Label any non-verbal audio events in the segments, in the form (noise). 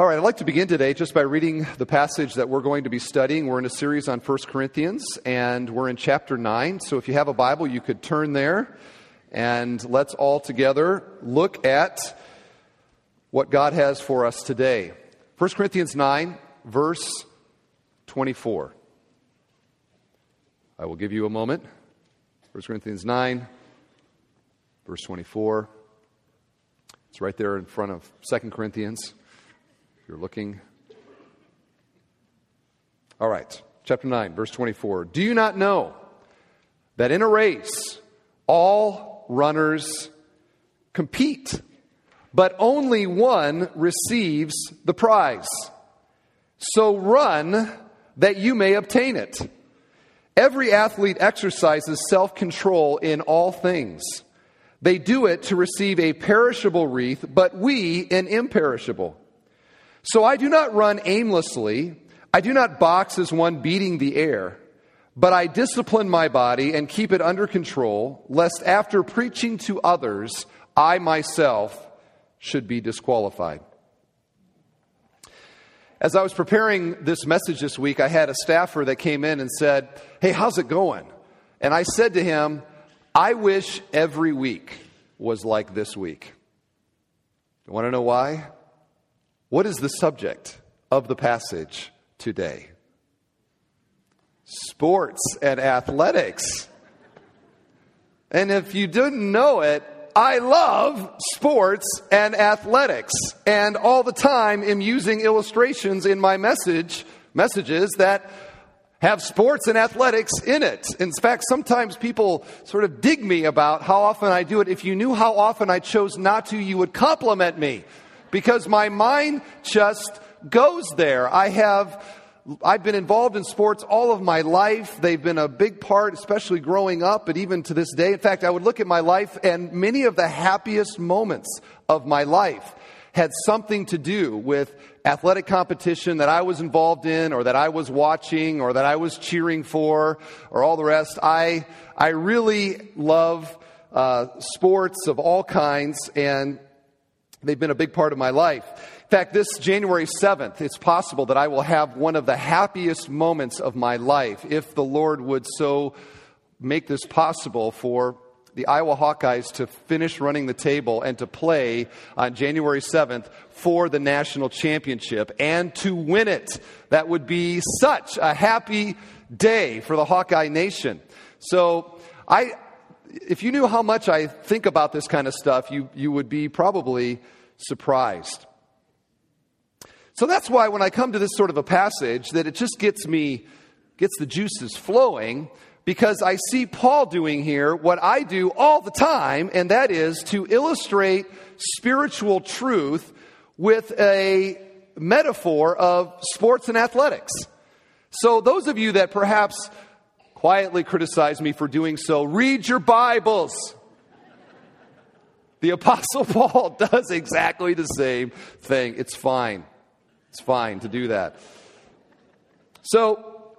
All right, I'd like to begin today just by reading the passage that we're going to be studying. We're in a series on 1 Corinthians, and we're in chapter 9. So if you have a Bible, you could turn there, and let's all together look at what God has for us today. 1 Corinthians 9, verse 24. I will give you a moment. 1 Corinthians 9, verse 24. It's right there in front of 2 Corinthians you're looking. All right, chapter 9, verse 24. Do you not know that in a race all runners compete, but only one receives the prize? So run that you may obtain it. Every athlete exercises self control in all things. They do it to receive a perishable wreath, but we an imperishable. So I do not run aimlessly. I do not box as one beating the air, but I discipline my body and keep it under control, lest after preaching to others, I myself should be disqualified. As I was preparing this message this week, I had a staffer that came in and said, Hey, how's it going? And I said to him, I wish every week was like this week. You want to know why? What is the subject of the passage today? Sports and athletics. And if you didn't know it, I love sports and athletics. And all the time am using illustrations in my message, messages that have sports and athletics in it. In fact, sometimes people sort of dig me about how often I do it. If you knew how often I chose not to, you would compliment me because my mind just goes there. I have I've been involved in sports all of my life. They've been a big part, especially growing up, but even to this day. In fact, I would look at my life and many of the happiest moments of my life had something to do with athletic competition that I was involved in or that I was watching or that I was cheering for or all the rest. I, I really love uh, sports of all kinds and They've been a big part of my life. In fact, this January 7th, it's possible that I will have one of the happiest moments of my life if the Lord would so make this possible for the Iowa Hawkeyes to finish running the table and to play on January 7th for the national championship and to win it. That would be such a happy day for the Hawkeye Nation. So I, if you knew how much I think about this kind of stuff, you, you would be probably surprised. So that's why when I come to this sort of a passage, that it just gets me, gets the juices flowing, because I see Paul doing here what I do all the time, and that is to illustrate spiritual truth with a metaphor of sports and athletics. So, those of you that perhaps quietly criticize me for doing so. Read your Bibles. The Apostle (laughs) Paul does exactly the same thing. It's fine. It's fine to do that. So,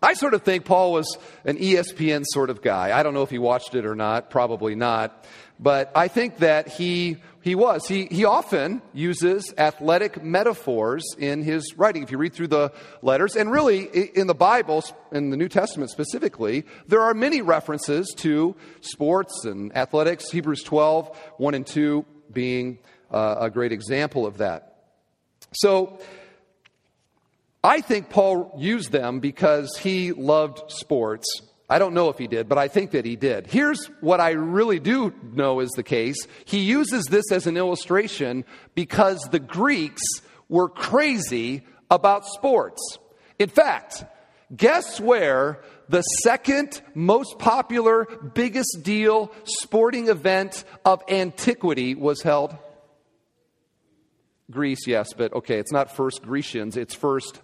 I sort of think Paul was an ESPN sort of guy. I don't know if he watched it or not, probably not. But I think that he, he was. He, he often uses athletic metaphors in his writing. If you read through the letters, and really in the Bible, in the New Testament specifically, there are many references to sports and athletics. Hebrews 12, 1 and 2 being uh, a great example of that. So, I think Paul used them because he loved sports I don't know if he did, but I think that he did. Here's what I really do know is the case. He uses this as an illustration because the Greeks were crazy about sports. In fact, guess where the second most popular, biggest deal sporting event of antiquity was held? Greece, yes, but okay, it's not first Grecians, it's first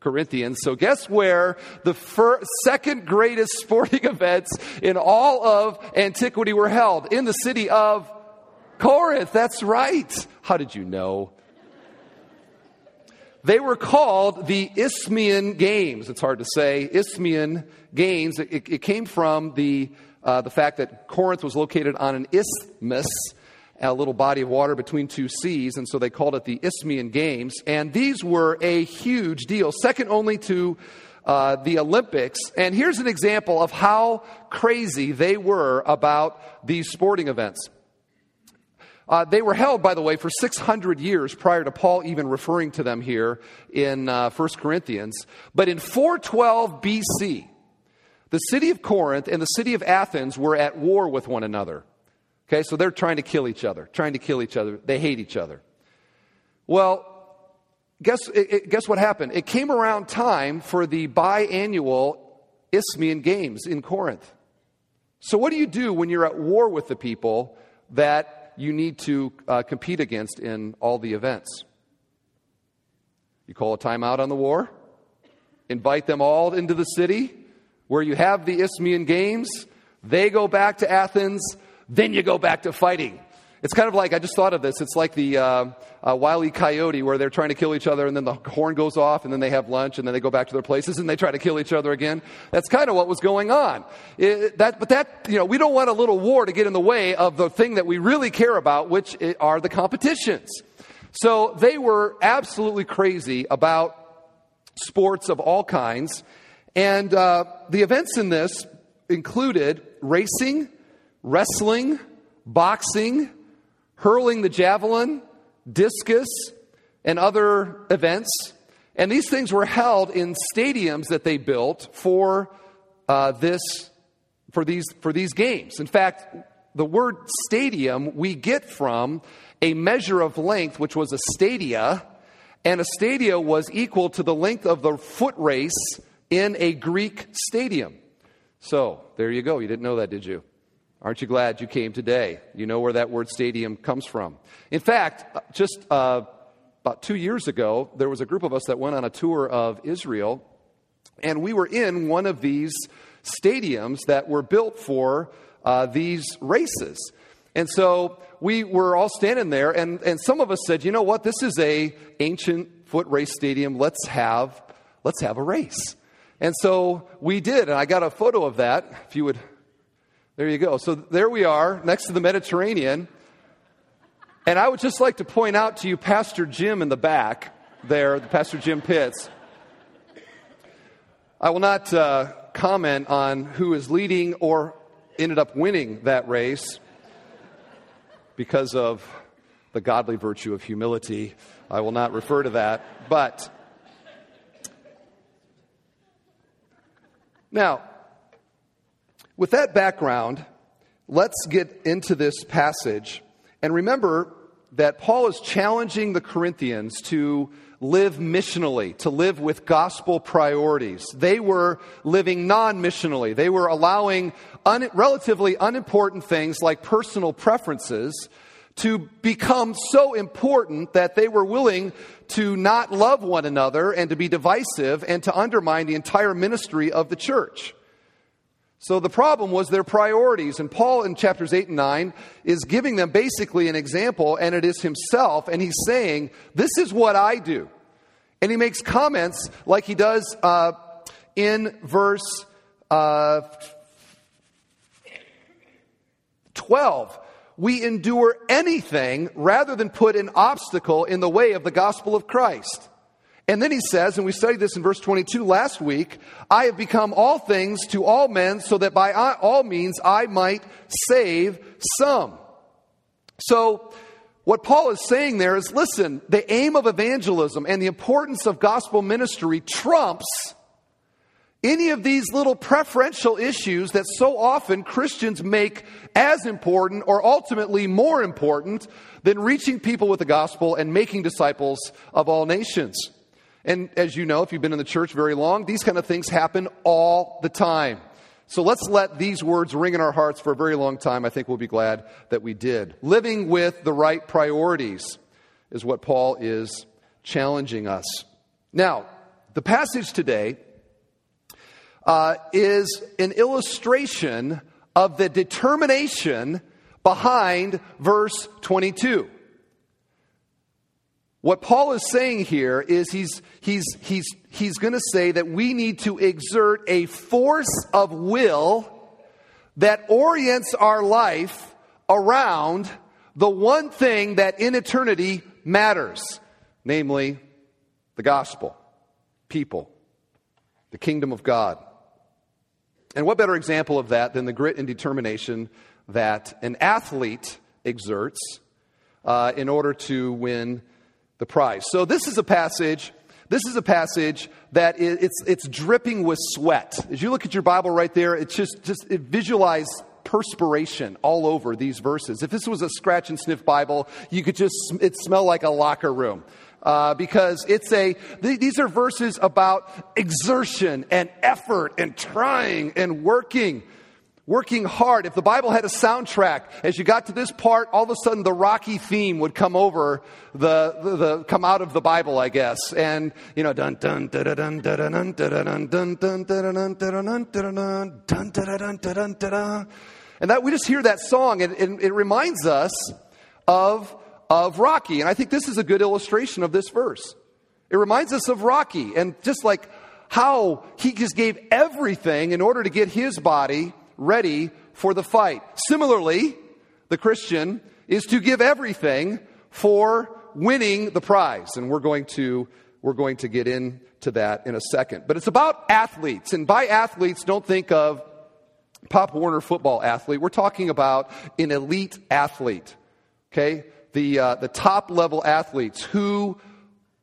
Corinthians. So guess where the first, second greatest (laughs) sporting events in all of antiquity were held? In the city of Corinth. That's right. How did you know? They were called the Isthmian Games. It's hard to say. Isthmian Games. It, it came from the, uh, the fact that Corinth was located on an isthmus a little body of water between two seas, and so they called it the Isthmian Games. And these were a huge deal, second only to uh, the Olympics. And here's an example of how crazy they were about these sporting events. Uh, they were held, by the way, for 600 years prior to Paul even referring to them here in uh, 1 Corinthians. But in 412 BC, the city of Corinth and the city of Athens were at war with one another. Okay, so they're trying to kill each other, trying to kill each other. They hate each other. Well, guess, it, guess what happened? It came around time for the biannual Isthmian Games in Corinth. So, what do you do when you're at war with the people that you need to uh, compete against in all the events. You call a timeout on the war, invite them all into the city where you have the Isthmian Games, they go back to Athens, then you go back to fighting. It's kind of like, I just thought of this. It's like the uh, uh, Wile Coyote where they're trying to kill each other and then the horn goes off and then they have lunch and then they go back to their places and they try to kill each other again. That's kind of what was going on. It, that, but that, you know, we don't want a little war to get in the way of the thing that we really care about, which are the competitions. So they were absolutely crazy about sports of all kinds. And uh, the events in this included racing, wrestling, boxing, hurling the javelin, discus, and other events. And these things were held in stadiums that they built for uh, this for these for these games. In fact, the word stadium we get from a measure of length, which was a stadia, and a stadia was equal to the length of the foot race in a Greek stadium. So there you go. You didn't know that, did you? Aren't you glad you came today? You know where that word stadium comes from. In fact, uh, just uh, about two years ago, there was a group of us that went on a tour of Israel, and we were in one of these stadiums that were built for uh, these races. And so we were all standing there, and, and some of us said, you know what, this is a ancient foot race stadium. Let's have, let's have a race. And so we did, and I got a photo of that, if you would there you go. So there we are next to the Mediterranean. And I would just like to point out to you Pastor Jim in the back there, Pastor Jim Pitts. I will not uh, comment on who is leading or ended up winning that race because of the godly virtue of humility. I will not refer to that. But now, with that background, let's get into this passage. And remember that Paul is challenging the Corinthians to live missionally, to live with gospel priorities. They were living non missionally. They were allowing un- relatively unimportant things like personal preferences to become so important that they were willing to not love one another and to be divisive and to undermine the entire ministry of the church. So the problem was their priorities. And Paul in chapters 8 and 9 is giving them basically an example, and it is himself. And he's saying, This is what I do. And he makes comments like he does uh, in verse uh, 12. We endure anything rather than put an obstacle in the way of the gospel of Christ. And then he says, and we studied this in verse 22 last week, I have become all things to all men so that by all means I might save some. So, what Paul is saying there is listen, the aim of evangelism and the importance of gospel ministry trumps any of these little preferential issues that so often Christians make as important or ultimately more important than reaching people with the gospel and making disciples of all nations. And as you know, if you've been in the church very long, these kind of things happen all the time. So let's let these words ring in our hearts for a very long time. I think we'll be glad that we did. Living with the right priorities is what Paul is challenging us. Now, the passage today uh, is an illustration of the determination behind verse 22. What Paul is saying here is he's, he's, he's, he's going to say that we need to exert a force of will that orients our life around the one thing that in eternity matters, namely the gospel, people, the kingdom of God. And what better example of that than the grit and determination that an athlete exerts uh, in order to win the prize? So, this is a passage. This is a passage that it's, it's dripping with sweat. As you look at your Bible right there, it's just, just it visualize perspiration all over these verses. If this was a scratch and sniff Bible, you could just, it smell like a locker room. Uh, because it's a, th- these are verses about exertion and effort and trying and working working hard. If the Bible had a soundtrack, as you got to this part, all of a sudden the Rocky theme would come over the, the, the come out of the Bible, I guess. And, you know, dun dun dun dun dun dun dun dun dun dun dun dun dun dun dun dun dun and that we just hear that song and, and it reminds us of, of Rocky. And I think this is a good illustration of this verse. It reminds us of Rocky and just like how he just gave everything in order to get his body ready for the fight. Similarly, the Christian is to give everything for winning the prize. And we're going to, we're going to get into that in a second. But it's about athletes. And by athletes, don't think of Pop Warner football athlete. We're talking about an elite athlete. Okay? The, uh, the top level athletes who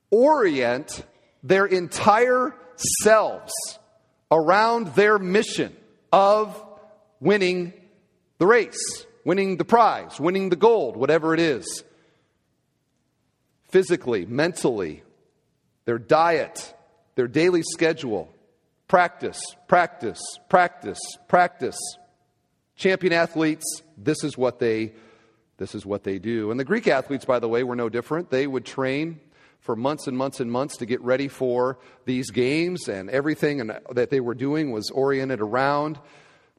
orient their entire selves around their mission of winning the race, winning the prize, winning the gold, whatever it is. Physically, mentally, their diet, their daily schedule, practice, practice, practice, practice. Champion athletes, this is what they this is what they do. And the Greek athletes, by the way, were no different. They would train for months and months and months to get ready for these games, and everything that they were doing was oriented around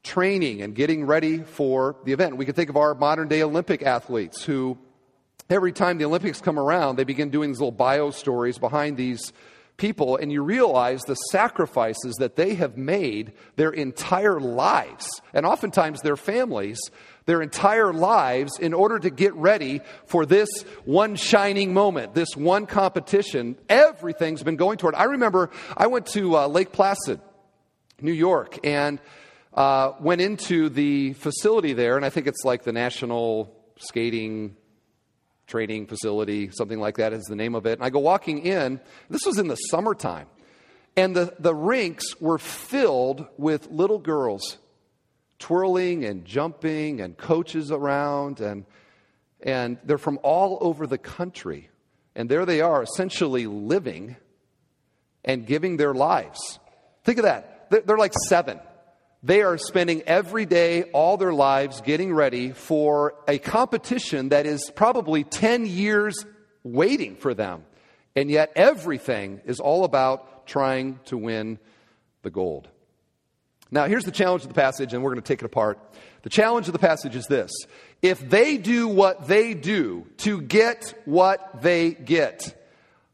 training and getting ready for the event. We can think of our modern day Olympic athletes who, every time the Olympics come around, they begin doing these little bio stories behind these people, and you realize the sacrifices that they have made their entire lives, and oftentimes their families, their entire lives, in order to get ready for this one shining moment, this one competition. Everything's been going toward. I remember I went to uh, Lake Placid, New York, and uh, went into the facility there, and I think it's like the National Skating Training Facility, something like that is the name of it. And I go walking in, this was in the summertime, and the, the rinks were filled with little girls twirling and jumping and coaches around, and, and they're from all over the country. And there they are, essentially living and giving their lives. Think of that. They're like seven they are spending every day, all their lives, getting ready for a competition that is probably 10 years waiting for them. And yet, everything is all about trying to win the gold. Now, here's the challenge of the passage, and we're going to take it apart. The challenge of the passage is this if they do what they do to get what they get,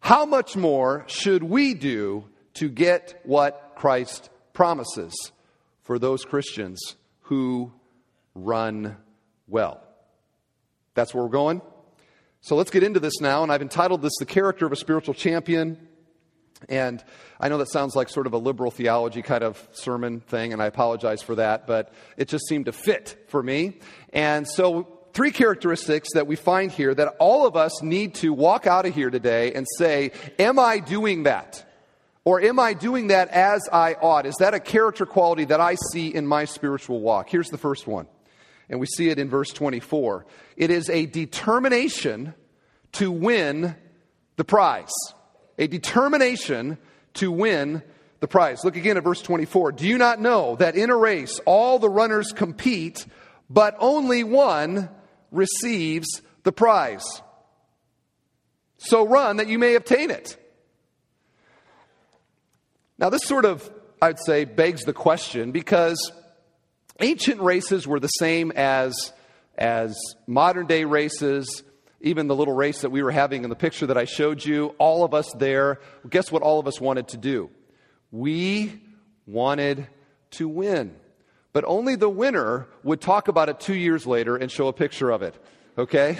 how much more should we do to get what Christ promises? For those Christians who run well. That's where we're going. So let's get into this now. And I've entitled this The Character of a Spiritual Champion. And I know that sounds like sort of a liberal theology kind of sermon thing, and I apologize for that, but it just seemed to fit for me. And so, three characteristics that we find here that all of us need to walk out of here today and say, Am I doing that? Or am I doing that as I ought? Is that a character quality that I see in my spiritual walk? Here's the first one, and we see it in verse 24. It is a determination to win the prize. A determination to win the prize. Look again at verse 24. Do you not know that in a race all the runners compete, but only one receives the prize? So run that you may obtain it. Now, this sort of, I'd say, begs the question because ancient races were the same as, as modern day races. Even the little race that we were having in the picture that I showed you, all of us there, guess what all of us wanted to do? We wanted to win. But only the winner would talk about it two years later and show a picture of it. okay?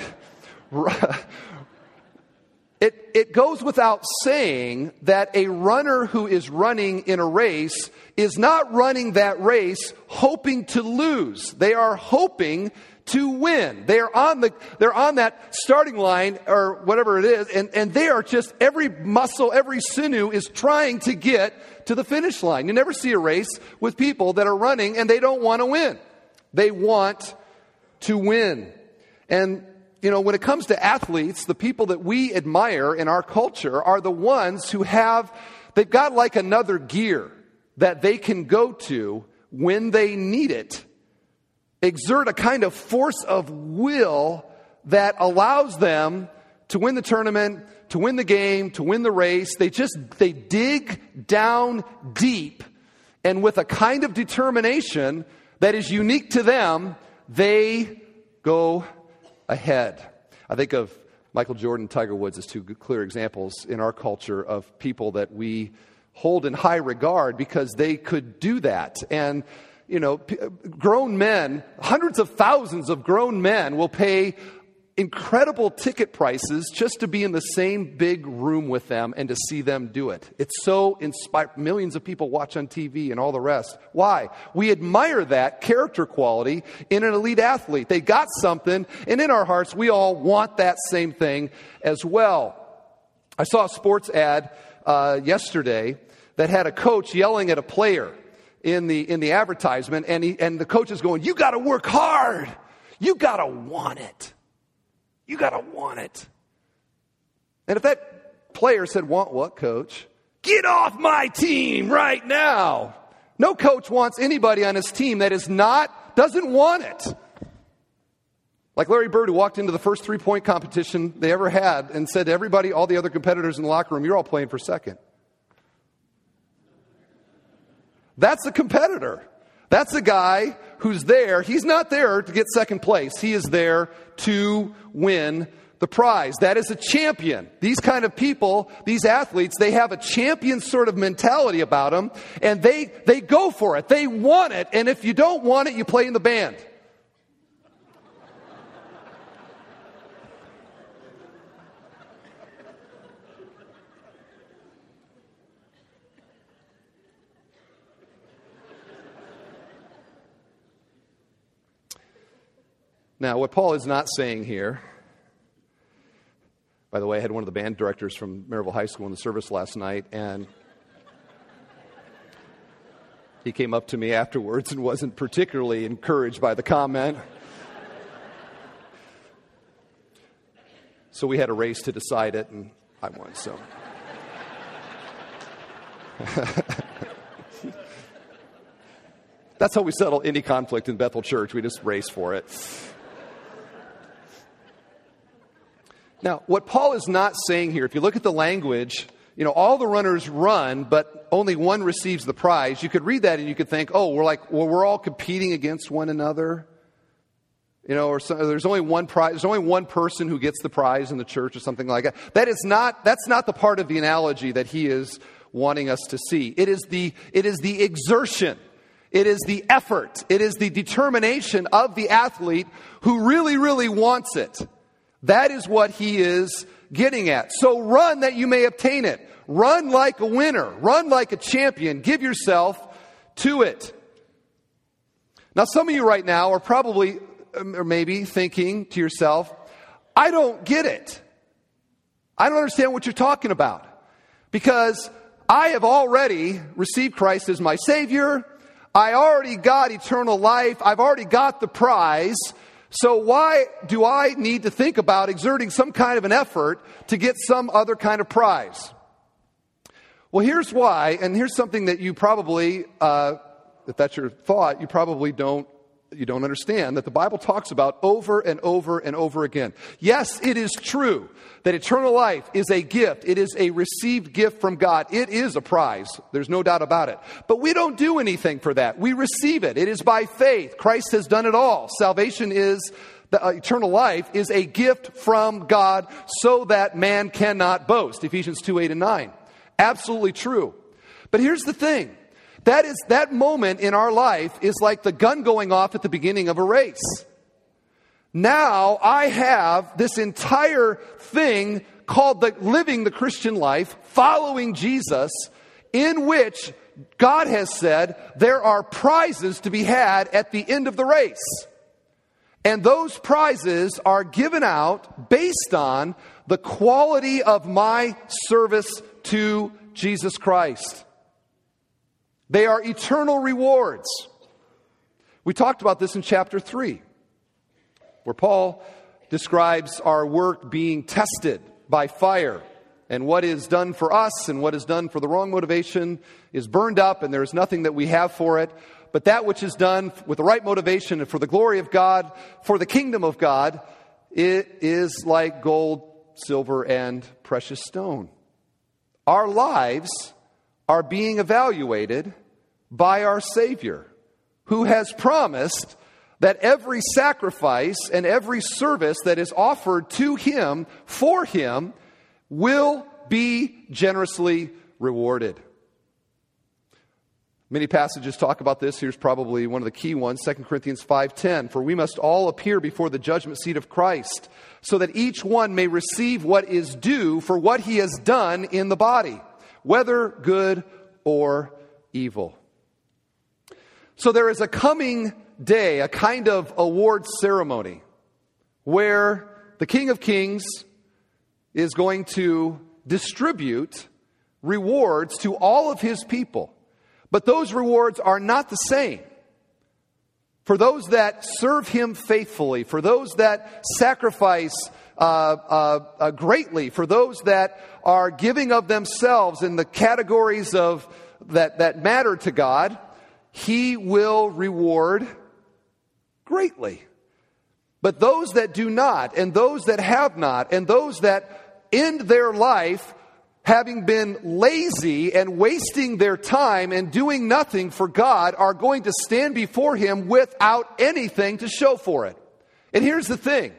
(laughs) It, it goes without saying that a runner who is running in a race is not running that race hoping to lose. They are hoping to win. They are on the, they're on that starting line or whatever it is, and, and they are just, every muscle, every sinew is trying to get to the finish line. You never see a race with people that are running and they don't want to win. They want to win. And, you know, when it comes to athletes, the people that we admire in our culture are the ones who have, they've got like another gear that they can go to when they need it exert a kind of force of will that allows them to win the tournament, to win the game, to win the race. They just, they dig down deep and with a kind of determination that is unique to them, they go ahead. I think of Michael Jordan, Tiger Woods as two clear examples in our culture of people that we hold in high regard because they could do that. And you know, p- grown men, hundreds of thousands of grown men will pay incredible ticket prices just to be in the same big room with them and to see them do it. It's so inspiring. Millions of people watch on TV and all the rest. Why? We admire that character quality in an elite athlete. They got something, and in our hearts, we all want that same thing as well. I saw a sports ad uh, yesterday that had a coach yelling at a player in the, in the advertisement, and, he, and the coach is going, You got to work hard. You got to want it. You got to want it. And if that player said, Want what, coach? Get off my team right now. No coach wants anybody on his team that is not, doesn't want it. Like Larry Bird, who walked into the first three point competition they ever had and said to everybody, all the other competitors in the locker room, You're all playing for second. That's a competitor. That's a guy who's there. He's not there to get second place. He is there to win the prize. That is a champion. These kind of people, these athletes, they have a champion sort of mentality about them and they, they go for it. They want it. And if you don't want it, you play in the band. Now, what Paul is not saying here, by the way, I had one of the band directors from Merrillville High School in the service last night, and he came up to me afterwards and wasn't particularly encouraged by the comment. so we had a race to decide it, and I won, so. (laughs) That's how we settle any conflict in Bethel Church. We just race for it. Now, what Paul is not saying here, if you look at the language, you know, all the runners run, but only one receives the prize. You could read that and you could think, oh, we're like, well, we're all competing against one another. You know, or there's only one prize, there's only one person who gets the prize in the church or something like that. That is not, that's not the part of the analogy that he is wanting us to see. It is the, it is the exertion. It is the effort. It is the determination of the athlete who really, really wants it. That is what he is getting at. So run that you may obtain it. Run like a winner. Run like a champion. Give yourself to it. Now, some of you right now are probably, um, or maybe thinking to yourself, I don't get it. I don't understand what you're talking about. Because I have already received Christ as my Savior. I already got eternal life. I've already got the prize. So why do I need to think about exerting some kind of an effort to get some other kind of prize? Well, here's why, and here's something that you probably, uh, if that's your thought, you probably don't you don't understand that the Bible talks about over and over and over again. Yes, it is true that eternal life is a gift. It is a received gift from God. It is a prize. There's no doubt about it. But we don't do anything for that. We receive it. It is by faith. Christ has done it all. Salvation is the uh, eternal life is a gift from God so that man cannot boast. Ephesians 2 8 and 9. Absolutely true. But here's the thing that is, that moment in our life is like the gun going off at the beginning of a race. Now I have this entire thing called the living the Christian life, following Jesus, in which God has said there are prizes to be had at the end of the race. And those prizes are given out based on the quality of my service to Jesus Christ. They are eternal rewards. We talked about this in chapter 3, where Paul describes our work being tested by fire. And what is done for us and what is done for the wrong motivation is burned up, and there is nothing that we have for it. But that which is done with the right motivation and for the glory of God, for the kingdom of God, it is like gold, silver, and precious stone. Our lives are being evaluated by our Savior, who has promised that every sacrifice and every service that is offered to Him, for Him, will be generously rewarded. Many passages talk about this. Here's probably one of the key ones, 2 Corinthians 5:10, for we must all appear before the judgment seat of Christ, so that each one may receive what is due for what he has done in the body, whether good or evil. So there is a coming day, a kind of award ceremony where the King of Kings is going to distribute rewards to all of his people. But those rewards are not the same. For those that serve him faithfully, for those that sacrifice uh, uh, uh, greatly, for those that are giving of themselves in the categories of that, that matter to God, he will reward greatly. But those that do not, and those that have not, and those that end their life having been lazy and wasting their time and doing nothing for God, are going to stand before Him without anything to show for it. And here's the thing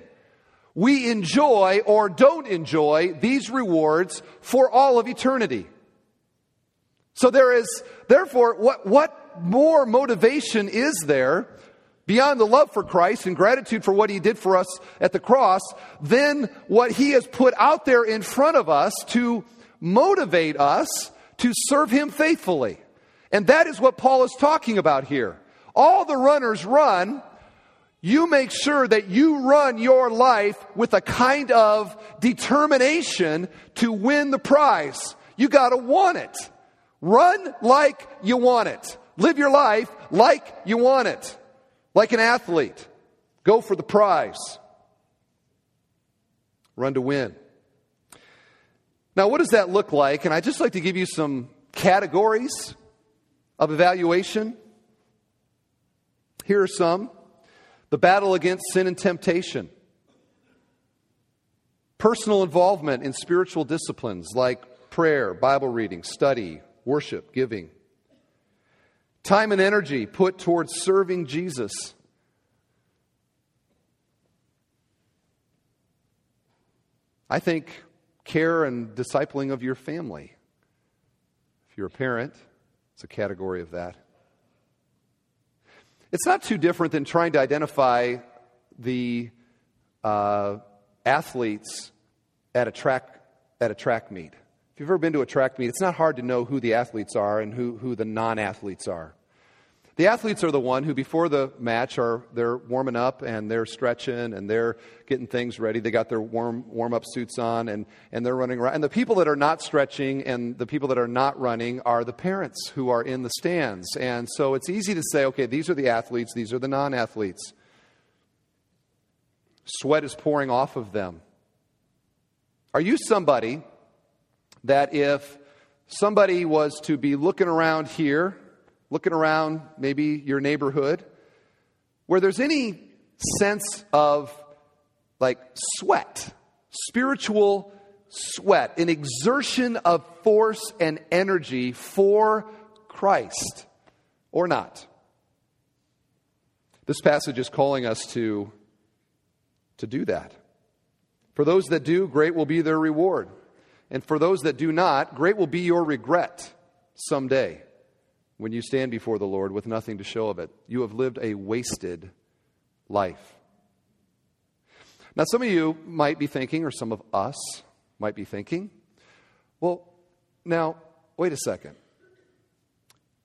we enjoy or don't enjoy these rewards for all of eternity. So there is, therefore, what, more motivation is there beyond the love for Christ and gratitude for what he did for us at the cross than what he has put out there in front of us to motivate us to serve him faithfully? And that is what Paul is talking about here. All the runners run. You make sure that you run your life with a kind of determination to win the prize. You gotta want it. Run like you want it. Live your life like you want it, like an athlete. Go for the prize. Run to win. Now, what does that look like? And I'd just like to give you some categories of evaluation. Here are some the battle against sin and temptation, personal involvement in spiritual disciplines like prayer, Bible reading, study, worship, giving time and energy put towards serving Jesus. I think care and discipling of your family. If you're a parent, it's a category of that. It's not too different than trying to identify the uh, athletes at a track at a track meet. If you've ever been to a track meet, it's not hard to know who the athletes are and who, who the non athletes are. The athletes are the one who, before the match, are they're warming up and they're stretching and they're getting things ready. They got their warm warm up suits on and, and they're running around. And the people that are not stretching and the people that are not running are the parents who are in the stands. And so it's easy to say, okay, these are the athletes, these are the non athletes. Sweat is pouring off of them. Are you somebody that if somebody was to be looking around here, looking around maybe your neighborhood, where there's any sense of like sweat, spiritual sweat, an exertion of force and energy for Christ, or not. This passage is calling us to, to do that. For those that do, great will be their reward. And for those that do not, great will be your regret someday when you stand before the Lord with nothing to show of it. You have lived a wasted life. Now, some of you might be thinking, or some of us might be thinking, well, now, wait a second.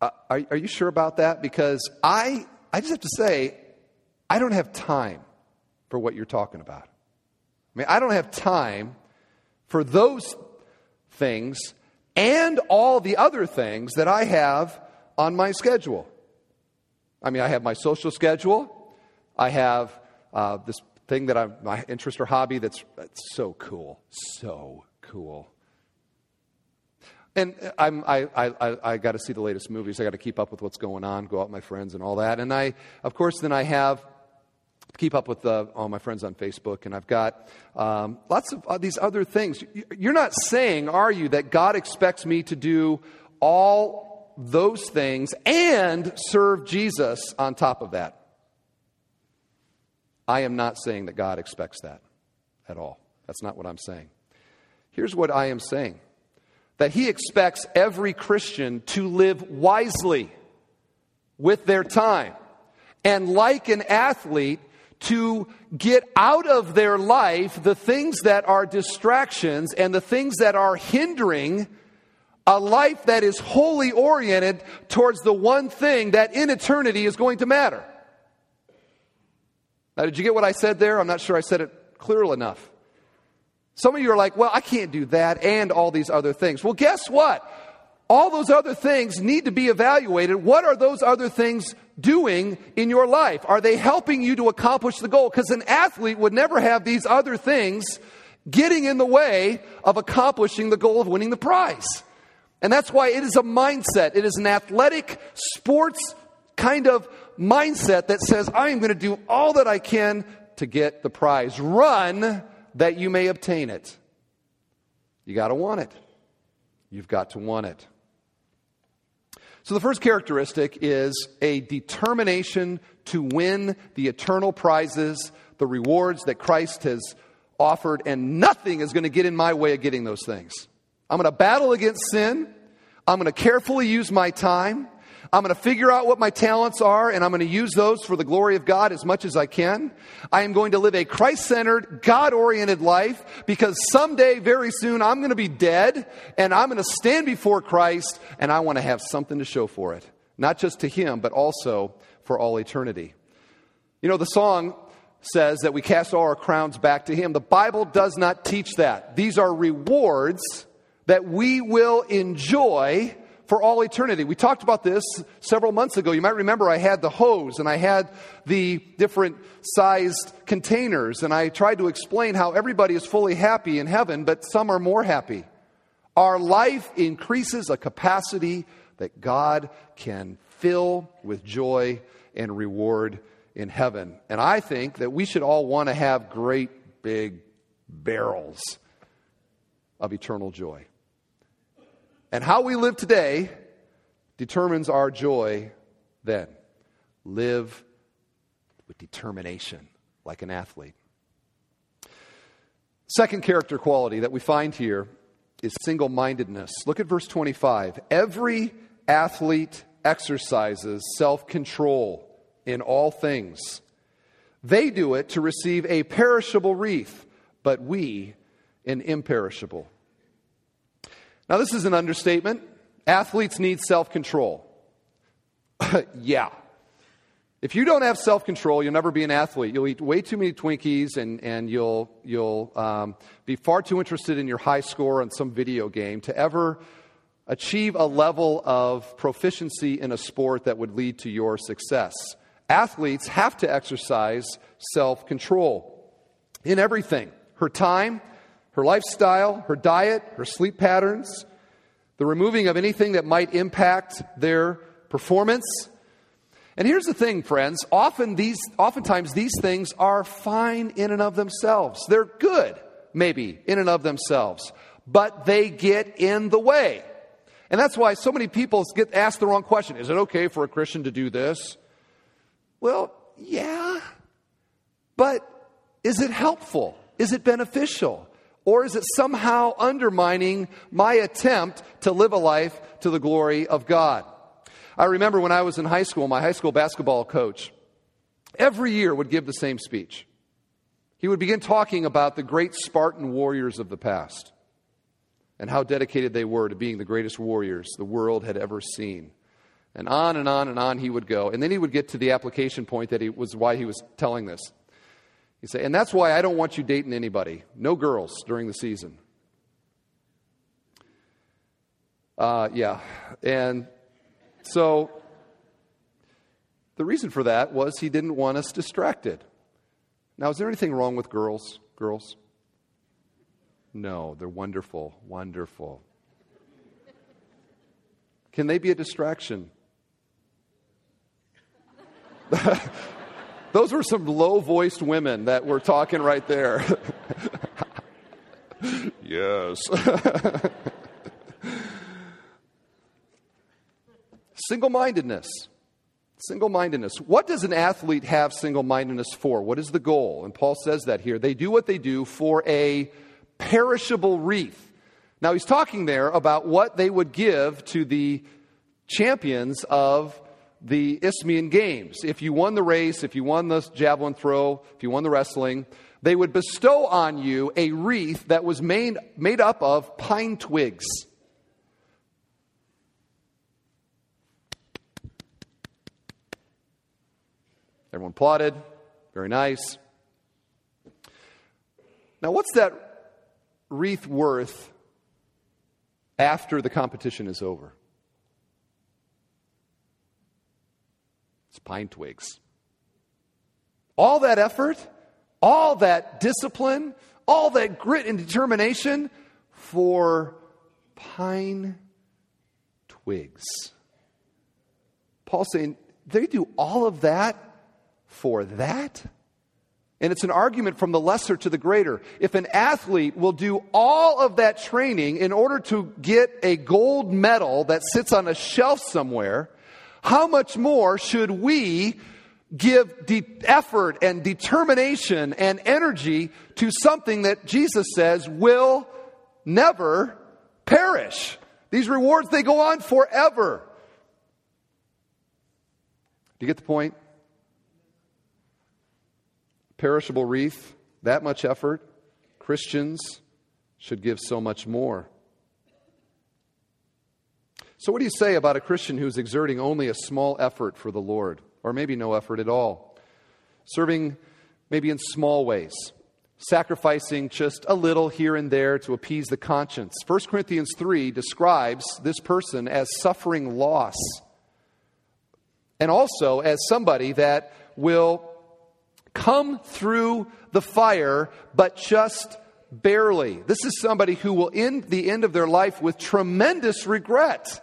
Uh, are, are you sure about that? Because I, I just have to say, I don't have time for what you're talking about. I mean, I don't have time for those things and all the other things that I have on my schedule. I mean, I have my social schedule. I have uh, this thing that I'm my interest or hobby that's, that's so cool, so cool. And I'm, I, I, I got to see the latest movies. I got to keep up with what's going on, go out with my friends and all that. And I, of course, then I have keep up with uh, all my friends on Facebook, and I've got um, lots of uh, these other things. You're not saying, are you, that God expects me to do all those things and serve Jesus on top of that? I am not saying that God expects that at all. That's not what I'm saying. Here's what I am saying that He expects every Christian to live wisely with their time. And like an athlete, to get out of their life the things that are distractions and the things that are hindering a life that is wholly oriented towards the one thing that in eternity is going to matter. Now, did you get what I said there? I'm not sure I said it clearly enough. Some of you are like, well, I can't do that and all these other things. Well, guess what? All those other things need to be evaluated. What are those other things doing in your life? Are they helping you to accomplish the goal? Because an athlete would never have these other things getting in the way of accomplishing the goal of winning the prize. And that's why it is a mindset. It is an athletic sports kind of mindset that says, I am going to do all that I can to get the prize. Run that you may obtain it. You got to want it. You've got to want it. So, the first characteristic is a determination to win the eternal prizes, the rewards that Christ has offered, and nothing is going to get in my way of getting those things. I'm going to battle against sin. I'm going to carefully use my time. I'm going to figure out what my talents are and I'm going to use those for the glory of God as much as I can. I am going to live a Christ centered, God oriented life because someday, very soon, I'm going to be dead and I'm going to stand before Christ and I want to have something to show for it. Not just to Him, but also for all eternity. You know, the song says that we cast all our crowns back to Him. The Bible does not teach that. These are rewards that we will enjoy for all eternity. We talked about this several months ago. You might remember I had the hose and I had the different sized containers, and I tried to explain how everybody is fully happy in heaven, but some are more happy. Our life increases a capacity that God can fill with joy and reward in heaven. And I think that we should all want to have great big barrels of eternal joy. And how we live today determines our joy then. Live with determination, like an athlete. Second character quality that we find here is single mindedness. Look at verse 25. Every athlete exercises self control in all things. They do it to receive a perishable wreath, but we an imperishable. Now, this is an understatement. Athletes need self control. (laughs) yeah. If you don't have self control, you'll never be an athlete. You'll eat way too many Twinkies and, and you'll, you'll um, be far too interested in your high score on some video game to ever achieve a level of proficiency in a sport that would lead to your success. Athletes have to exercise self control in everything her time, her lifestyle, her diet, her sleep patterns, the removing of anything that might impact their performance. And here's the thing, friends. Often these, oftentimes these things are fine in and of themselves. They're good, maybe, in and of themselves. But they get in the way. And that's why so many people get asked the wrong question. Is it okay for a Christian to do this? Well, yeah. But is it helpful? Is it beneficial? Or is it somehow undermining my attempt to live a life to the glory of God? I remember when I was in high school, my high school basketball coach every year would give the same speech. he would begin talking about the great Spartan warriors of the past and how dedicated they were to being the greatest warriors the world had ever seen. And on and on and on he would go. And then he would get to the application point that he was why he was telling this. He said, and that's why I don't want you dating anybody. No girls during the season. Uh, yeah. And so the reason for that was he didn't want us distracted. Now, is there anything wrong with girls? Girls? No, they're wonderful, wonderful. Can they be a distraction? (laughs) (laughs) Those were some low voiced women that were talking right there. (laughs) yes. (laughs) Single mindedness. Single mindedness. What does an athlete have single mindedness for? What is the goal? And Paul says that here. They do what they do for a perishable wreath. Now, he's talking there about what they would give to the champions of the Isthmian Games. If you won the race, if you won the javelin throw, if you won the wrestling, they would bestow on you a wreath that was made, made up of pine twigs. Everyone applauded. Very nice. Now, what's that wreath worth after the competition is over? It's pine twigs. All that effort, all that discipline, all that grit and determination for pine twigs. Paul's saying they do all of that for that? And it's an argument from the lesser to the greater. If an athlete will do all of that training in order to get a gold medal that sits on a shelf somewhere, how much more should we give de- effort and determination and energy to something that Jesus says will never perish? These rewards, they go on forever. Do you get the point? Perishable wreath, that much effort. Christians should give so much more. So, what do you say about a Christian who's exerting only a small effort for the Lord, or maybe no effort at all? Serving maybe in small ways, sacrificing just a little here and there to appease the conscience. 1 Corinthians 3 describes this person as suffering loss, and also as somebody that will come through the fire, but just barely. This is somebody who will end the end of their life with tremendous regret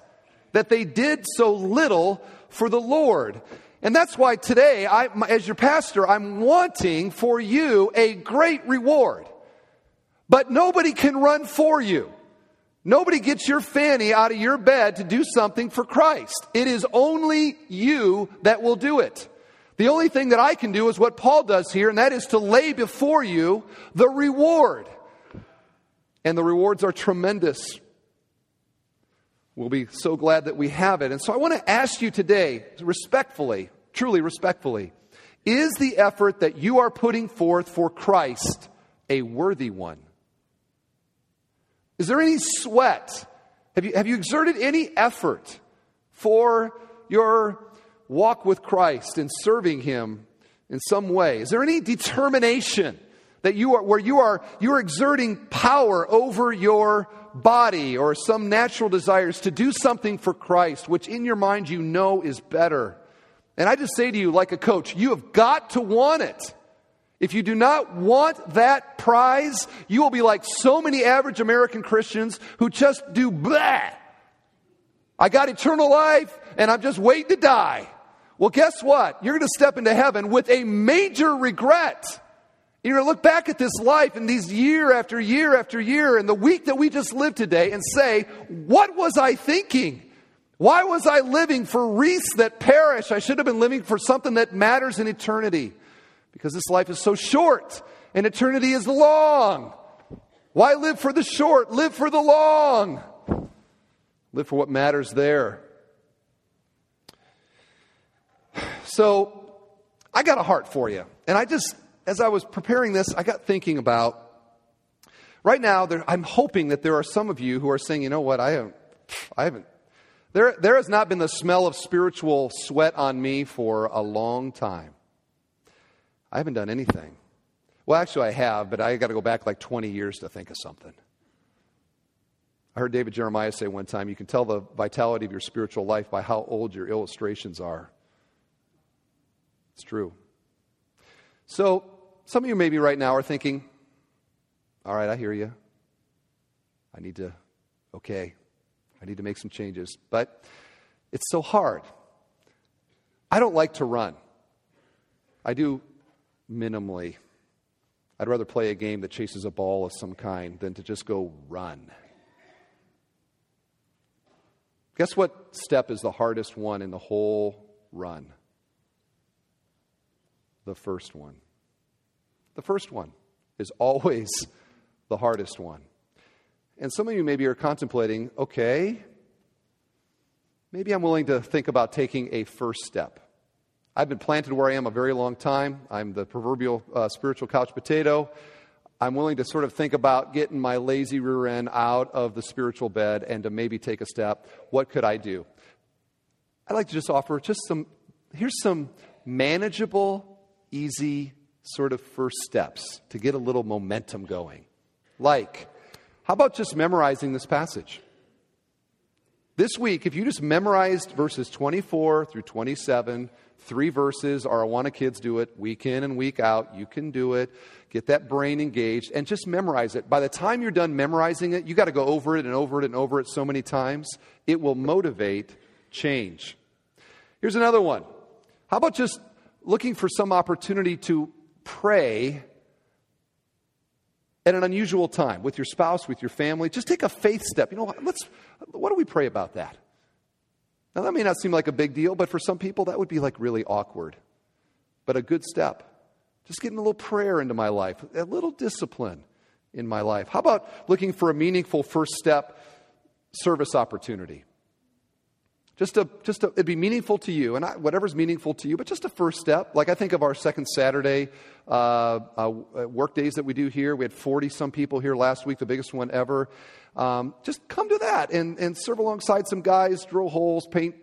that they did so little for the Lord. And that's why today, I, as your pastor, I'm wanting for you a great reward. But nobody can run for you. Nobody gets your fanny out of your bed to do something for Christ. It is only you that will do it. The only thing that I can do is what Paul does here, and that is to lay before you the reward. And the rewards are tremendous. We'll be so glad that we have it. And so I want to ask you today, respectfully, truly respectfully, is the effort that you are putting forth for Christ a worthy one? Is there any sweat? Have you, have you exerted any effort for your walk with Christ and serving Him in some way? Is there any determination that you are, where you are, you are exerting power over your body or some natural desires to do something for Christ, which in your mind you know is better. And I just say to you, like a coach, you have got to want it. If you do not want that prize, you will be like so many average American Christians who just do blah. I got eternal life and I'm just waiting to die. Well, guess what? You're going to step into heaven with a major regret. You're going to look back at this life and these year after year after year and the week that we just lived today and say, what was I thinking? Why was I living for wreaths that perish? I should have been living for something that matters in eternity because this life is so short and eternity is long. Why live for the short? Live for the long. Live for what matters there. (sighs) So, I got a heart for you. And I just as I was preparing this, I got thinking about right now, there, I'm hoping that there are some of you who are saying, you know what, I haven't, I haven't there, there has not been the smell of spiritual sweat on me for a long time. I haven't done anything. Well, actually, I have, but I got to go back like 20 years to think of something. I heard David Jeremiah say one time you can tell the vitality of your spiritual life by how old your illustrations are. It's true. So, some of you maybe right now are thinking, all right, I hear you. I need to, okay, I need to make some changes. But it's so hard. I don't like to run. I do minimally. I'd rather play a game that chases a ball of some kind than to just go run. Guess what step is the hardest one in the whole run? The first one. The first one is always (laughs) the hardest one. And some of you maybe are contemplating okay, maybe I'm willing to think about taking a first step. I've been planted where I am a very long time. I'm the proverbial uh, spiritual couch potato. I'm willing to sort of think about getting my lazy rear end out of the spiritual bed and to maybe take a step. What could I do? I'd like to just offer just some, here's some manageable, easy sort of first steps to get a little momentum going. Like, how about just memorizing this passage? This week, if you just memorized verses 24 through 27, three verses, or Awana kids do it week in and week out, you can do it. Get that brain engaged and just memorize it. By the time you're done memorizing it, you got to go over it and over it and over it so many times. It will motivate change. Here's another one. How about just looking for some opportunity to pray at an unusual time with your spouse, with your family. Just take a faith step. You know, let's, what do we pray about that? Now, that may not seem like a big deal, but for some people, that would be like really awkward. But a good step. Just getting a little prayer into my life, a little discipline in my life. How about looking for a meaningful first step service opportunity? Just a, just a, it'd be meaningful to you, and I, whatever's meaningful to you, but just a first step. Like I think of our second Saturday uh, uh, work days that we do here. We had 40 some people here last week, the biggest one ever. Um, just come to that and, and serve alongside some guys, drill holes, paint,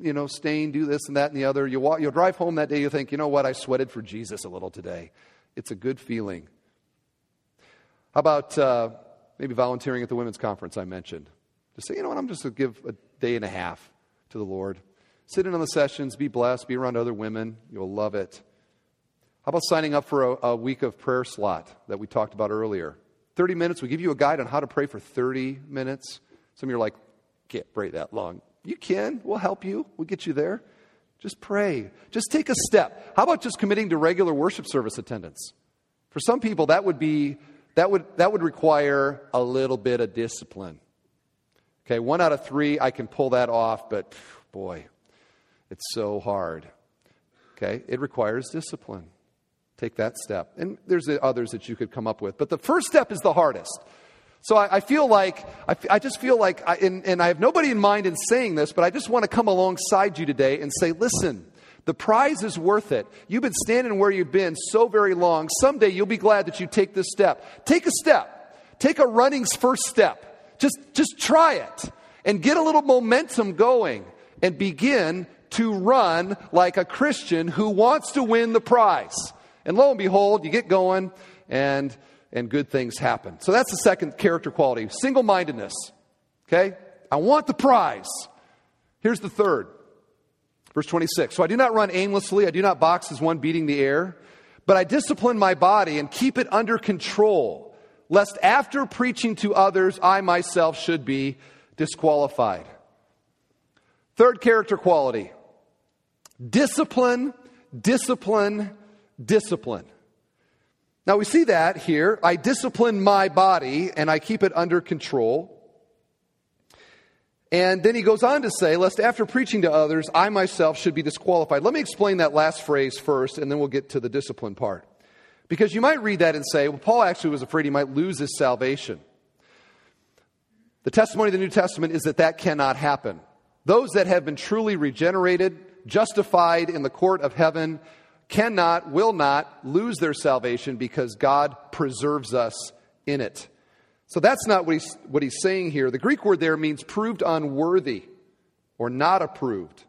you know, stain, do this and that and the other. You walk, you'll drive home that day, you think, you know what, I sweated for Jesus a little today. It's a good feeling. How about uh, maybe volunteering at the women's conference I mentioned? Just say, you know what, I'm just going to give a day and a half to the Lord. Sit in on the sessions, be blessed, be around other women. You'll love it. How about signing up for a, a, week of prayer slot that we talked about earlier? 30 minutes. We give you a guide on how to pray for 30 minutes. Some of you are like, can't pray that long. You can. We'll help you. We'll get you there. Just pray. Just take a step. How about just committing to regular worship service attendance? For some people, that would be that would that would require a little bit of discipline. Okay, one out of three, I can pull that off, but boy, it's so hard. Okay, it requires discipline. Take that step. And there's others that you could come up with. But the first step is the hardest. So I, I feel like, I, I, just feel like, I, and, and I have nobody in mind in saying this, but I just want to come alongside you today and say, listen, the prize is worth it. You've been standing where you've been so very long. Someday you'll be glad that you take this step. Take a step. Take a running's first step. Just, just try it and get a little momentum going and begin to run like a Christian who wants to win the prize. And lo and behold, you get going and, and good things happen. So that's the second character quality single mindedness. Okay? I want the prize. Here's the third. Verse 26. So I do not run aimlessly, I do not box as one beating the air, but I discipline my body and keep it under control lest after preaching to others, I myself should be disqualified. Third character quality discipline, discipline, discipline. Now we see that here. I discipline my body and I keep it under control. And then he goes on to say, lest after preaching to others, I myself should be disqualified. Let me explain that last phrase first, and then we'll get to the discipline part. Because you might read that and say, well, Paul actually was afraid he might lose his salvation. The testimony of the New Testament is that that cannot happen. Those that have been truly regenerated, justified in the court of heaven, cannot, will not lose their salvation because God preserves us in it. So that's not what he's, what he's saying here. The Greek word there means proved unworthy or not approved.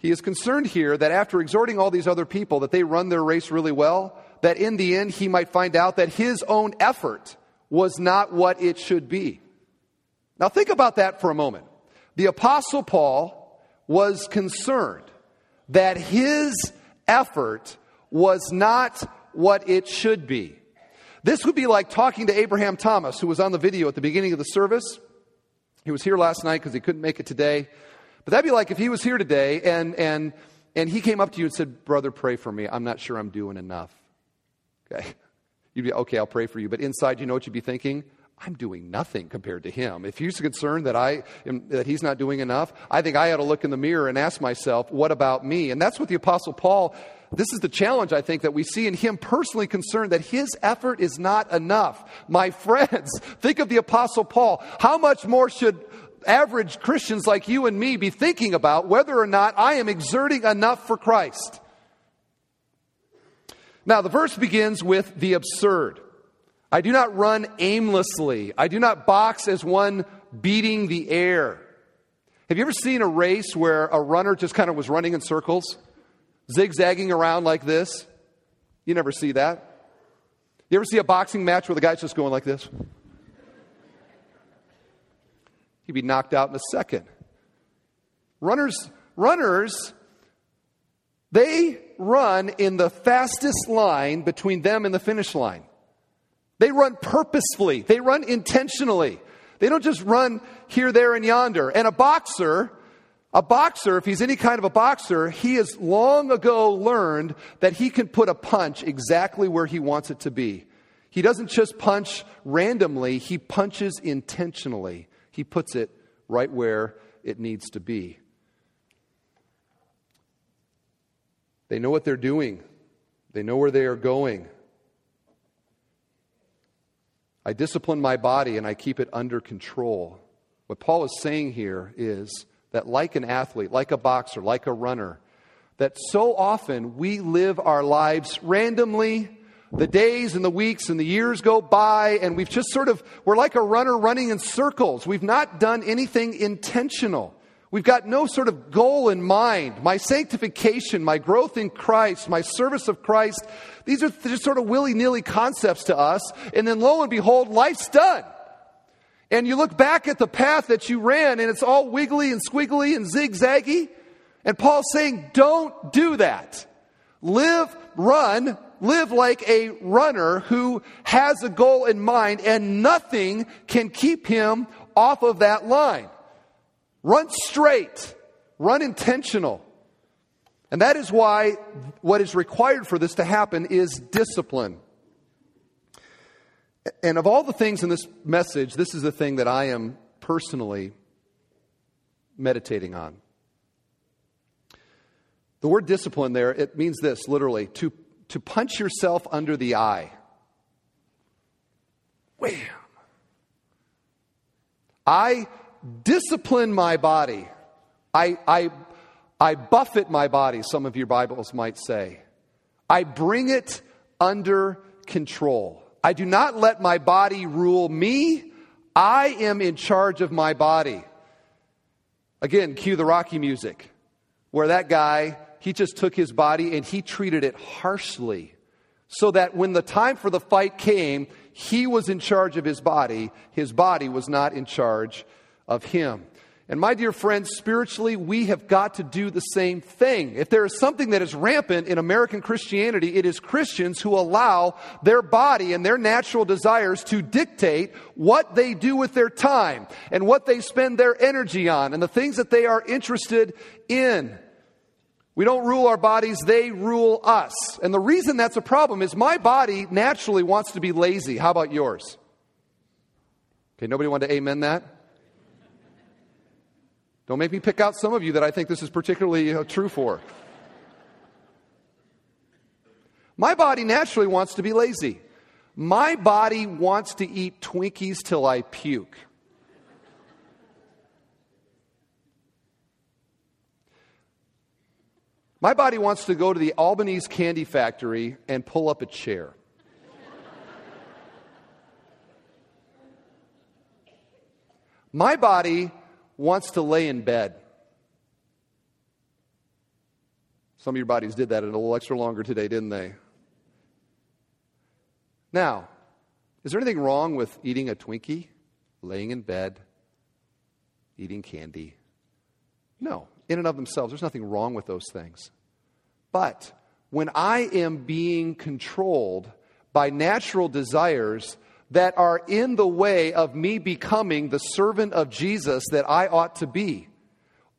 He is concerned here that after exhorting all these other people that they run their race really well, that in the end he might find out that his own effort was not what it should be. Now think about that for a moment. The Apostle Paul was concerned that his effort was not what it should be. This would be like talking to Abraham Thomas, who was on the video at the beginning of the service. He was here last night because he couldn't make it today. But that'd be like if he was here today and, and, and he came up to you and said, Brother, pray for me. I'm not sure I'm doing enough. Okay. (laughs) You'd be, okay, I'll pray for you. But inside, you know what you'd be thinking? I'm doing nothing compared to him. If he's concerned that I am, that he's not doing enough, I think I ought to look in the mirror and ask myself, what about me? And that's what the apostle Paul, this is the challenge I think that we see in him personally concerned that his effort is not enough. My (laughs) friends, think of the apostle Paul. How much more should average Christians like you and me be thinking about whether or not I am exerting enough for Christ? Now, the verse begins with the absurd. I do not run aimlessly. I do not box as one beating the air. Have you ever seen a race where a runner just kind of was running in circles, zigzagging around like this? You never see that. You ever see a boxing match where the guy's just going like this? Be knocked out in a second. Runners, runners, they run in the fastest line between them and the finish line. They run purposefully, they run intentionally. They don't just run here, there, and yonder. And a boxer, a boxer, if he's any kind of a boxer, he has long ago learned that he can put a punch exactly where he wants it to be. He doesn't just punch randomly, he punches intentionally. He puts it right where it needs to be. They know what they're doing, they know where they are going. I discipline my body and I keep it under control. What Paul is saying here is that, like an athlete, like a boxer, like a runner, that so often we live our lives randomly. The days and the weeks and the years go by, and we've just sort of, we're like a runner running in circles. We've not done anything intentional. We've got no sort of goal in mind. My sanctification, my growth in Christ, my service of Christ, these are just sort of willy nilly concepts to us. And then lo and behold, life's done. And you look back at the path that you ran and it's all wiggly and squiggly and zigzaggy. And Paul's saying, don't do that. Live, run, live like a runner who has a goal in mind and nothing can keep him off of that line. Run straight, run intentional. And that is why what is required for this to happen is discipline. And of all the things in this message, this is the thing that I am personally meditating on. The word discipline there, it means this literally to, to punch yourself under the eye. Wham! I discipline my body. I, I, I buffet my body, some of your Bibles might say. I bring it under control. I do not let my body rule me. I am in charge of my body. Again, cue the Rocky music, where that guy, he just took his body and he treated it harshly. So that when the time for the fight came, he was in charge of his body. His body was not in charge of Him. And my dear friends, spiritually, we have got to do the same thing. If there is something that is rampant in American Christianity, it is Christians who allow their body and their natural desires to dictate what they do with their time and what they spend their energy on and the things that they are interested in. We don't rule our bodies, they rule us. And the reason that's a problem is my body naturally wants to be lazy. How about yours? Okay, nobody want to amen that? Don't make me pick out some of you that I think this is particularly uh, true for. My body naturally wants to be lazy. My body wants to eat Twinkies till I puke. My body wants to go to the Albanese candy factory and pull up a chair. My body wants to lay in bed. Some of your bodies did that a little extra longer today, didn't they? Now, is there anything wrong with eating a Twinkie, laying in bed, eating candy? No, in and of themselves, there's nothing wrong with those things. But when I am being controlled by natural desires that are in the way of me becoming the servant of Jesus that I ought to be,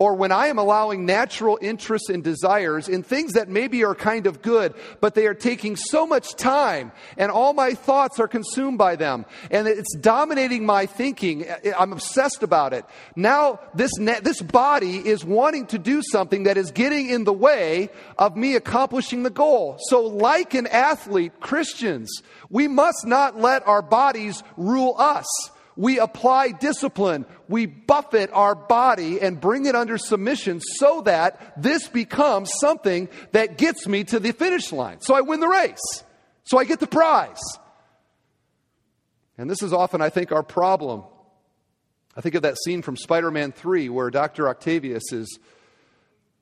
or when I am allowing natural interests and desires in things that maybe are kind of good, but they are taking so much time and all my thoughts are consumed by them and it's dominating my thinking. I'm obsessed about it. Now this, this body is wanting to do something that is getting in the way of me accomplishing the goal. So like an athlete, Christians, we must not let our bodies rule us we apply discipline, we buffet our body and bring it under submission so that this becomes something that gets me to the finish line. So I win the race, so I get the prize. And this is often, I think, our problem. I think of that scene from Spider Man 3 where Dr. Octavius is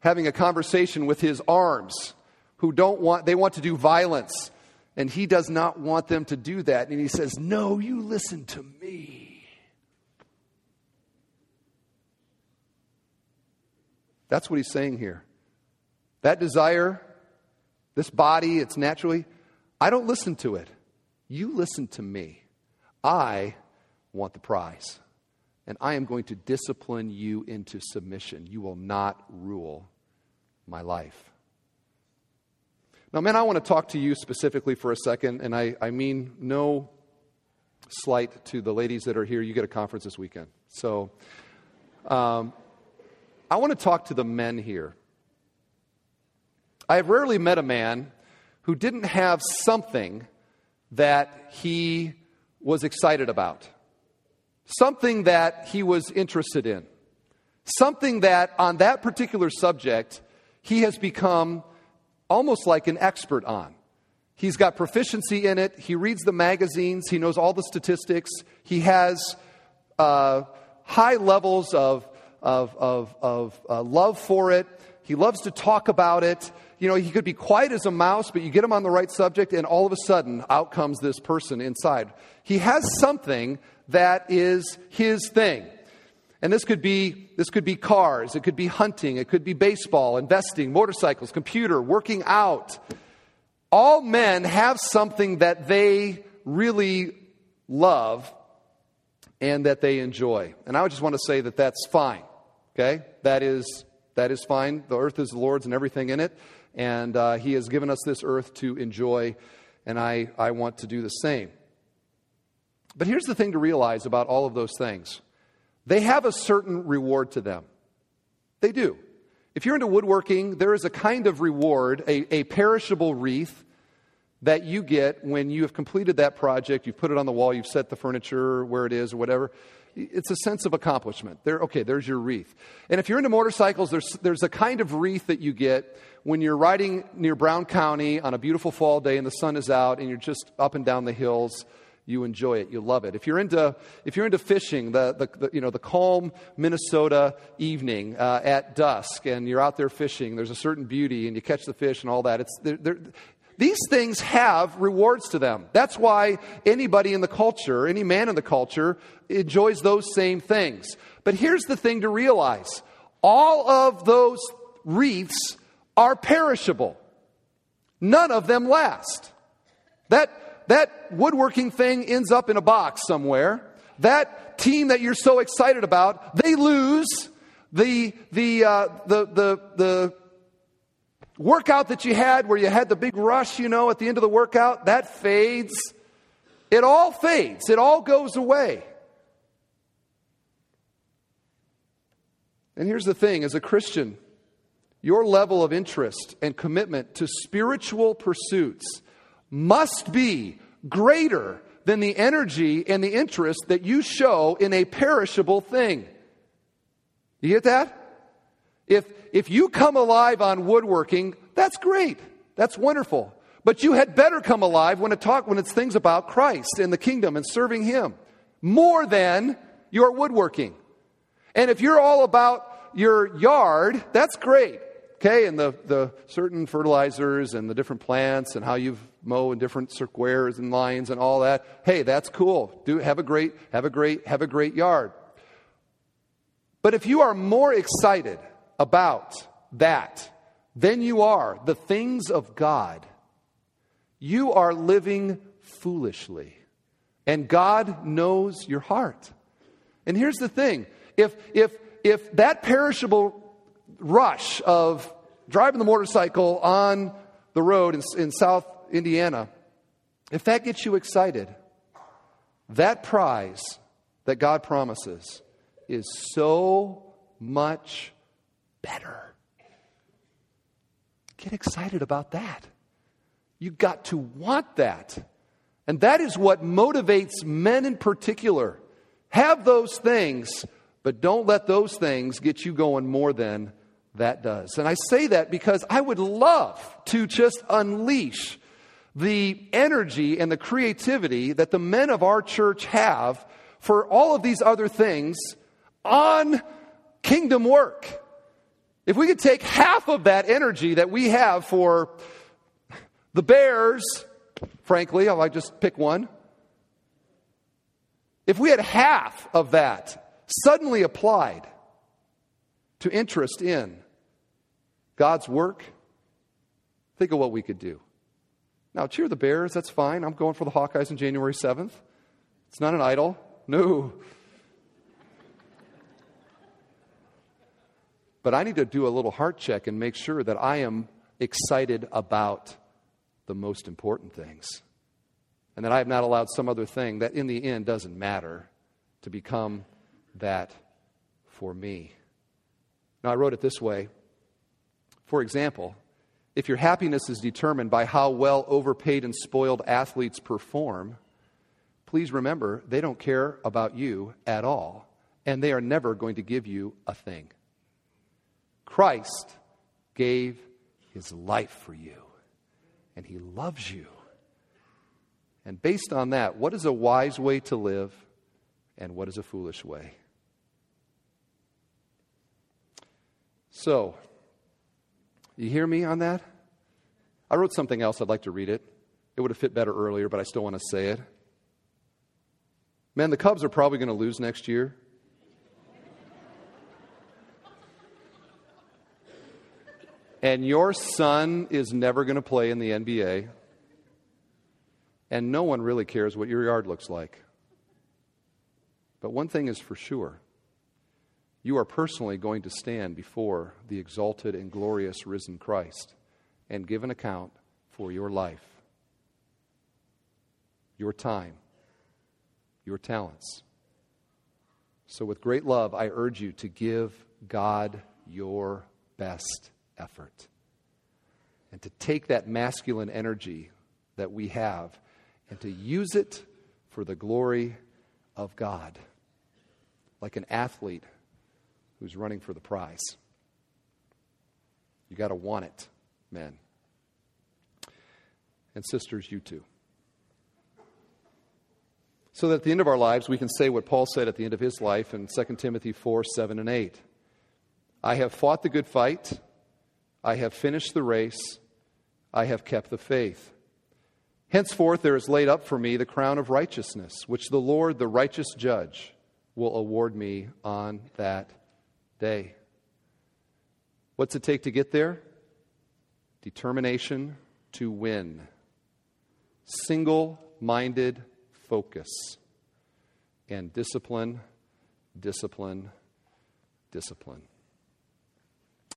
having a conversation with his arms who don't want, they want to do violence. And he does not want them to do that. And he says, No, you listen to me. That's what he's saying here. That desire, this body, it's naturally, I don't listen to it. You listen to me. I want the prize. And I am going to discipline you into submission. You will not rule my life. Now, man, I want to talk to you specifically for a second, and I, I mean no slight to the ladies that are here. You get a conference this weekend. So, um, I want to talk to the men here. I have rarely met a man who didn't have something that he was excited about, something that he was interested in, something that on that particular subject he has become almost like an expert on. He's got proficiency in it. He reads the magazines. He knows all the statistics. He has uh, high levels of, of, of, of uh, love for it. He loves to talk about it. You know, he could be quiet as a mouse, but you get him on the right subject, and all of a sudden, out comes this person inside. He has something that is his thing. And this could be this could be cars, it could be hunting, it could be baseball, investing, motorcycles, computer, working out. All men have something that they really love and that they enjoy. And I just want to say that that's fine. Okay? That is that is fine. The earth is the Lord's and everything in it, and uh, He has given us this earth to enjoy, and I, I want to do the same. But here's the thing to realize about all of those things they have a certain reward to them. They do. If you're into woodworking, there is a kind of reward, a, a perishable wreath that you get when you have completed that project, you've put it on the wall, you've set the furniture where it is or whatever. It's a sense of accomplishment. There, okay, there's your wreath. And if you're into motorcycles, there's, there's a kind of wreath that you get when you're riding near Brown County on a beautiful fall day and the sun is out and you're just up and down the hills you enjoy it, you love it. If you're into, if you're into fishing, the, the, the you know, the calm Minnesota evening uh, at dusk, and you're out there fishing, there's a certain beauty, and you catch the fish and all that. It's, they're, these things have rewards to them. That's why anybody in the culture, any man in the culture, enjoys those same things. But here's the thing to realize all of those wreaths are perishable, none of them last. That that woodworking thing ends up in a box somewhere. That team that you're so excited about, they lose. The, the, uh, the, the, the workout that you had where you had the big rush, you know, at the end of the workout, that fades. It all fades, it all goes away. And here's the thing as a Christian, your level of interest and commitment to spiritual pursuits must be greater than the energy and the interest that you show in a perishable thing. You get that? If, if you come alive on woodworking, that's great. That's wonderful. But you had better come alive when, it talk, when it's things about Christ and the kingdom and serving Him more than your woodworking. And if you're all about your yard, that's great. Okay, and the, the certain fertilizers and the different plants and how you mow in different squares and lines and all that. Hey, that's cool. Do have a great, have a great, have a great yard. But if you are more excited about that then you are the things of God, you are living foolishly. And God knows your heart. And here's the thing if, if, if that perishable rush of driving the motorcycle on the road in, in South Indiana, if that gets you excited, that prize that God promises is so much better. Get excited about that. You got to want that. And that is what motivates men in particular. Have those things, but don't let those things get you going more than that does. And I say that because I would love to just unleash the energy and the creativity that the men of our church have for all of these other things on kingdom work. If we could take half of that energy that we have for the Bears, frankly, I'll just pick one. If we had half of that suddenly applied to interest in God's work, think of what we could do. Now, cheer the Bears, that's fine. I'm going for the Hawkeyes on January 7th. It's not an idol. No. But I need to do a little heart check and make sure that I am excited about the most important things. And that I have not allowed some other thing that in the end doesn't matter to become that for me. Now, I wrote it this way. For example, if your happiness is determined by how well overpaid and spoiled athletes perform, please remember they don't care about you at all, and they are never going to give you a thing. Christ gave his life for you, and he loves you. And based on that, what is a wise way to live, and what is a foolish way? So, you hear me on that? I wrote something else. I'd like to read it. It would have fit better earlier, but I still want to say it. Man, the Cubs are probably going to lose next year. And your son is never going to play in the NBA, and no one really cares what your yard looks like. But one thing is for sure you are personally going to stand before the exalted and glorious risen Christ and give an account for your life, your time, your talents. So, with great love, I urge you to give God your best effort. And to take that masculine energy that we have and to use it for the glory of God, like an athlete who's running for the prize. You got to want it, men. And sisters, you too. So that at the end of our lives, we can say what Paul said at the end of his life in 2 Timothy 4 7 and 8. I have fought the good fight. I have finished the race. I have kept the faith. Henceforth, there is laid up for me the crown of righteousness, which the Lord, the righteous judge, will award me on that day. What's it take to get there? Determination to win, single minded focus, and discipline, discipline, discipline.